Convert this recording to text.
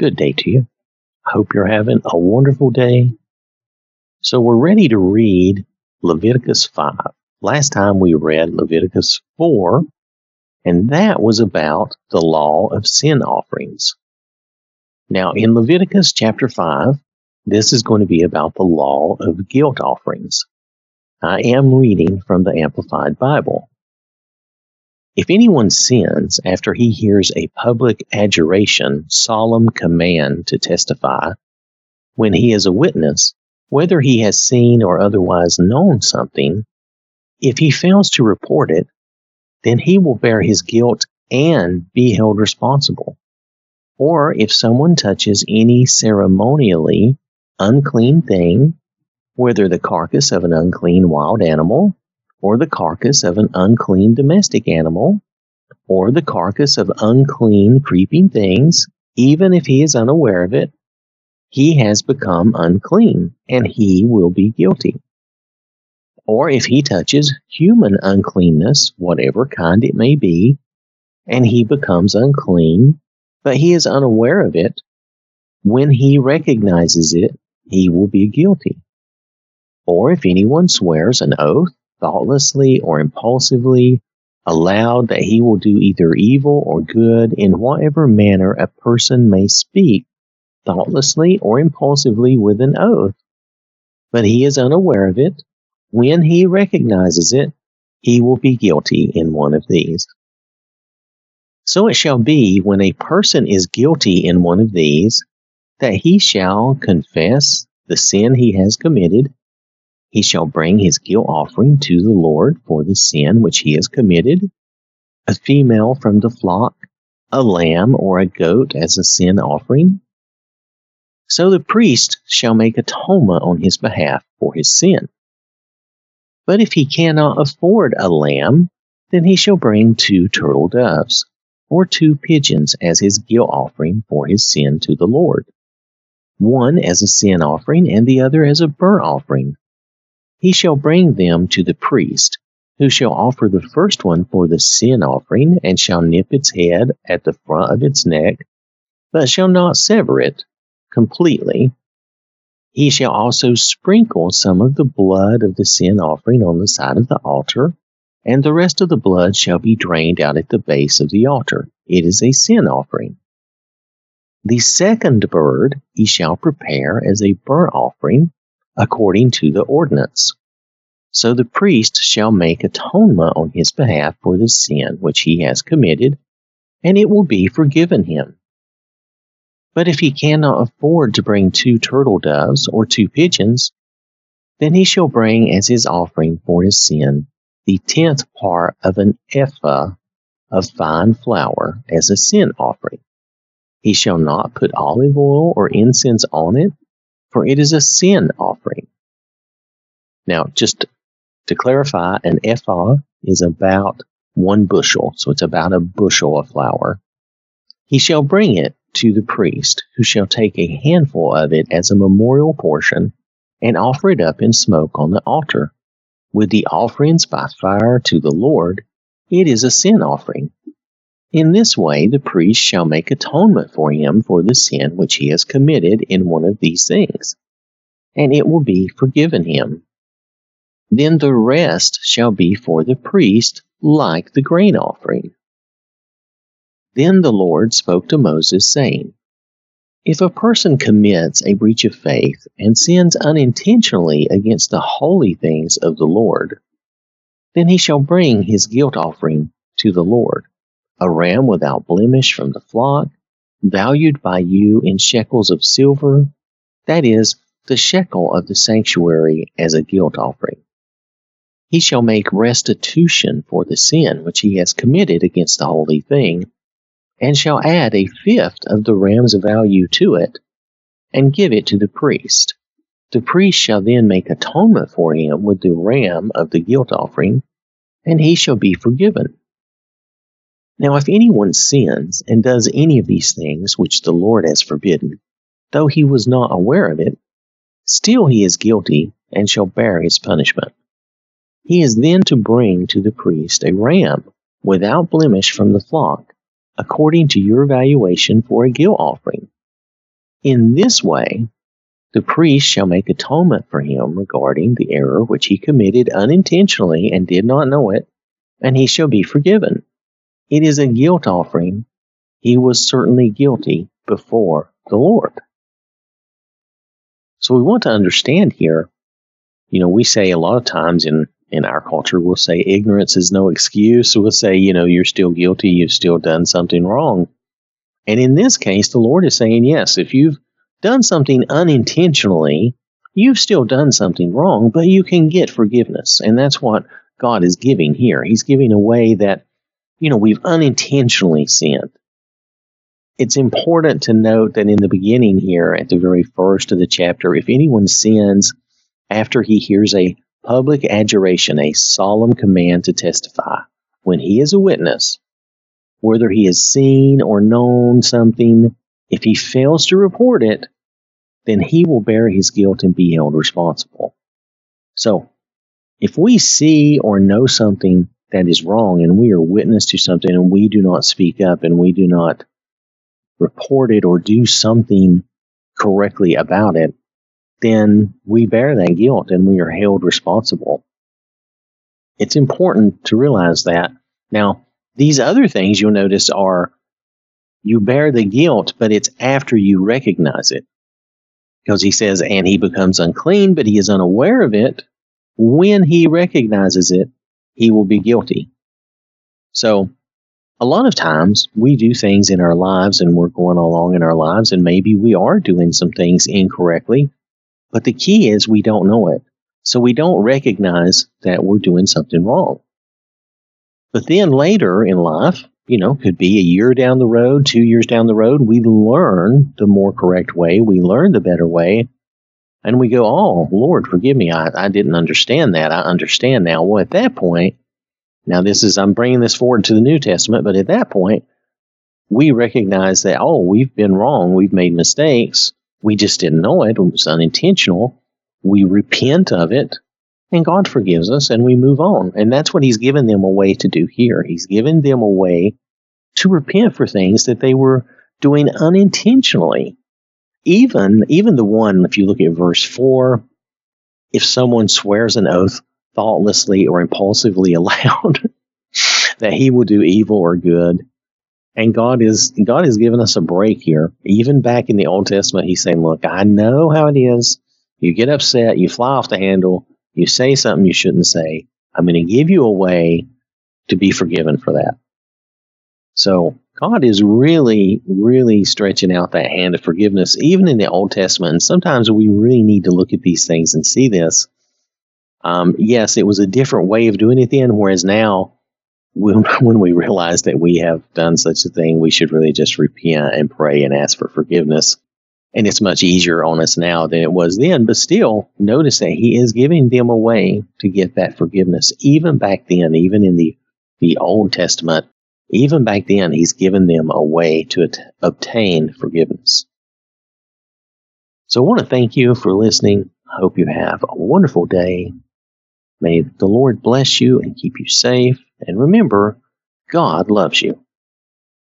Good day to you. I hope you're having a wonderful day. So we're ready to read Leviticus 5. Last time we read Leviticus 4, and that was about the law of sin offerings. Now, in Leviticus chapter 5, this is going to be about the law of guilt offerings. I am reading from the Amplified Bible. If anyone sins after he hears a public adjuration, solemn command to testify, when he is a witness, whether he has seen or otherwise known something, if he fails to report it, then he will bear his guilt and be held responsible. Or if someone touches any ceremonially unclean thing, whether the carcass of an unclean wild animal, or the carcass of an unclean domestic animal, or the carcass of unclean creeping things, even if he is unaware of it, he has become unclean and he will be guilty. Or if he touches human uncleanness, whatever kind it may be, and he becomes unclean, but he is unaware of it, when he recognizes it, he will be guilty. Or if anyone swears an oath thoughtlessly or impulsively, aloud that he will do either evil or good in whatever manner a person may speak, thoughtlessly or impulsively with an oath, but he is unaware of it, when he recognizes it, he will be guilty in one of these. So it shall be when a person is guilty in one of these, that he shall confess the sin he has committed he shall bring his guilt offering to the Lord for the sin which he has committed, a female from the flock, a lamb or a goat as a sin offering. So the priest shall make atonement on his behalf for his sin. But if he cannot afford a lamb, then he shall bring two turtle doves, or two pigeons as his guilt offering for his sin to the Lord, one as a sin offering and the other as a burnt offering he shall bring them to the priest, who shall offer the first one for the sin offering, and shall nip its head at the front of its neck, but shall not sever it completely. He shall also sprinkle some of the blood of the sin offering on the side of the altar, and the rest of the blood shall be drained out at the base of the altar. It is a sin offering. The second bird he shall prepare as a burnt offering according to the ordinance. So the priest shall make atonement on his behalf for the sin which he has committed, and it will be forgiven him. But if he cannot afford to bring two turtle doves or two pigeons, then he shall bring as his offering for his sin the tenth part of an ephah of fine flour as a sin offering. He shall not put olive oil or incense on it, for it is a sin offering. Now, just to clarify, an ephah is about one bushel, so it's about a bushel of flour. He shall bring it to the priest, who shall take a handful of it as a memorial portion and offer it up in smoke on the altar. With the offerings by fire to the Lord, it is a sin offering. In this way, the priest shall make atonement for him for the sin which he has committed in one of these things, and it will be forgiven him. Then the rest shall be for the priest, like the grain offering. Then the Lord spoke to Moses, saying, If a person commits a breach of faith and sins unintentionally against the holy things of the Lord, then he shall bring his guilt offering to the Lord a ram without blemish from the flock, valued by you in shekels of silver, that is, the shekel of the sanctuary as a guilt offering. He shall make restitution for the sin which he has committed against the holy thing, and shall add a fifth of the ram's value to it, and give it to the priest. The priest shall then make atonement for him with the ram of the guilt offering, and he shall be forgiven. Now, if anyone sins and does any of these things which the Lord has forbidden, though he was not aware of it, still he is guilty and shall bear his punishment. He is then to bring to the priest a ram without blemish from the flock, according to your valuation for a guilt offering. In this way, the priest shall make atonement for him regarding the error which he committed unintentionally and did not know it, and he shall be forgiven. It is a guilt offering. He was certainly guilty before the Lord. So we want to understand here, you know, we say a lot of times in, in our culture, we'll say ignorance is no excuse. We'll say, you know, you're still guilty, you've still done something wrong. And in this case, the Lord is saying, yes, if you've done something unintentionally, you've still done something wrong, but you can get forgiveness. And that's what God is giving here. He's giving a way that, you know, we've unintentionally sinned. It's important to note that in the beginning here, at the very first of the chapter, if anyone sins after he hears a public adjuration, a solemn command to testify, when he is a witness, whether he has seen or known something, if he fails to report it, then he will bear his guilt and be held responsible. So, if we see or know something that is wrong and we are witness to something and we do not speak up and we do not report it or do something correctly about it, then we bear that guilt and we are held responsible. It's important to realize that. Now, these other things you'll notice are you bear the guilt, but it's after you recognize it. Because he says, and he becomes unclean, but he is unaware of it. When he recognizes it, he will be guilty. So, a lot of times we do things in our lives and we're going along in our lives, and maybe we are doing some things incorrectly, but the key is we don't know it. So we don't recognize that we're doing something wrong. But then later in life, you know, could be a year down the road, two years down the road, we learn the more correct way, we learn the better way, and we go, Oh, Lord, forgive me. I, I didn't understand that. I understand now. Well, at that point, now this is, I'm bringing this forward to the New Testament, but at that point, we recognize that, oh, we've been wrong. We've made mistakes. We just didn't know it. It was unintentional. We repent of it and God forgives us and we move on. And that's what he's given them a way to do here. He's given them a way to repent for things that they were doing unintentionally. Even, even the one, if you look at verse 4, if someone swears an oath thoughtlessly or impulsively aloud that he will do evil or good, and God is God has given us a break here. Even back in the Old Testament, He's saying, "Look, I know how it is. You get upset, you fly off the handle, you say something you shouldn't say. I'm going to give you a way to be forgiven for that. So God is really, really stretching out that hand of forgiveness, even in the Old Testament. And sometimes we really need to look at these things and see this. Um, yes, it was a different way of doing it then, whereas now, when, when we realize that we have done such a thing, we should really just repent and pray and ask for forgiveness and it's much easier on us now than it was then. But still, notice that he is giving them a way to get that forgiveness. Even back then, even in the, the Old Testament, even back then, he's given them a way to at- obtain forgiveness. So I want to thank you for listening. I hope you have a wonderful day. May the Lord bless you and keep you safe. And remember, God loves you.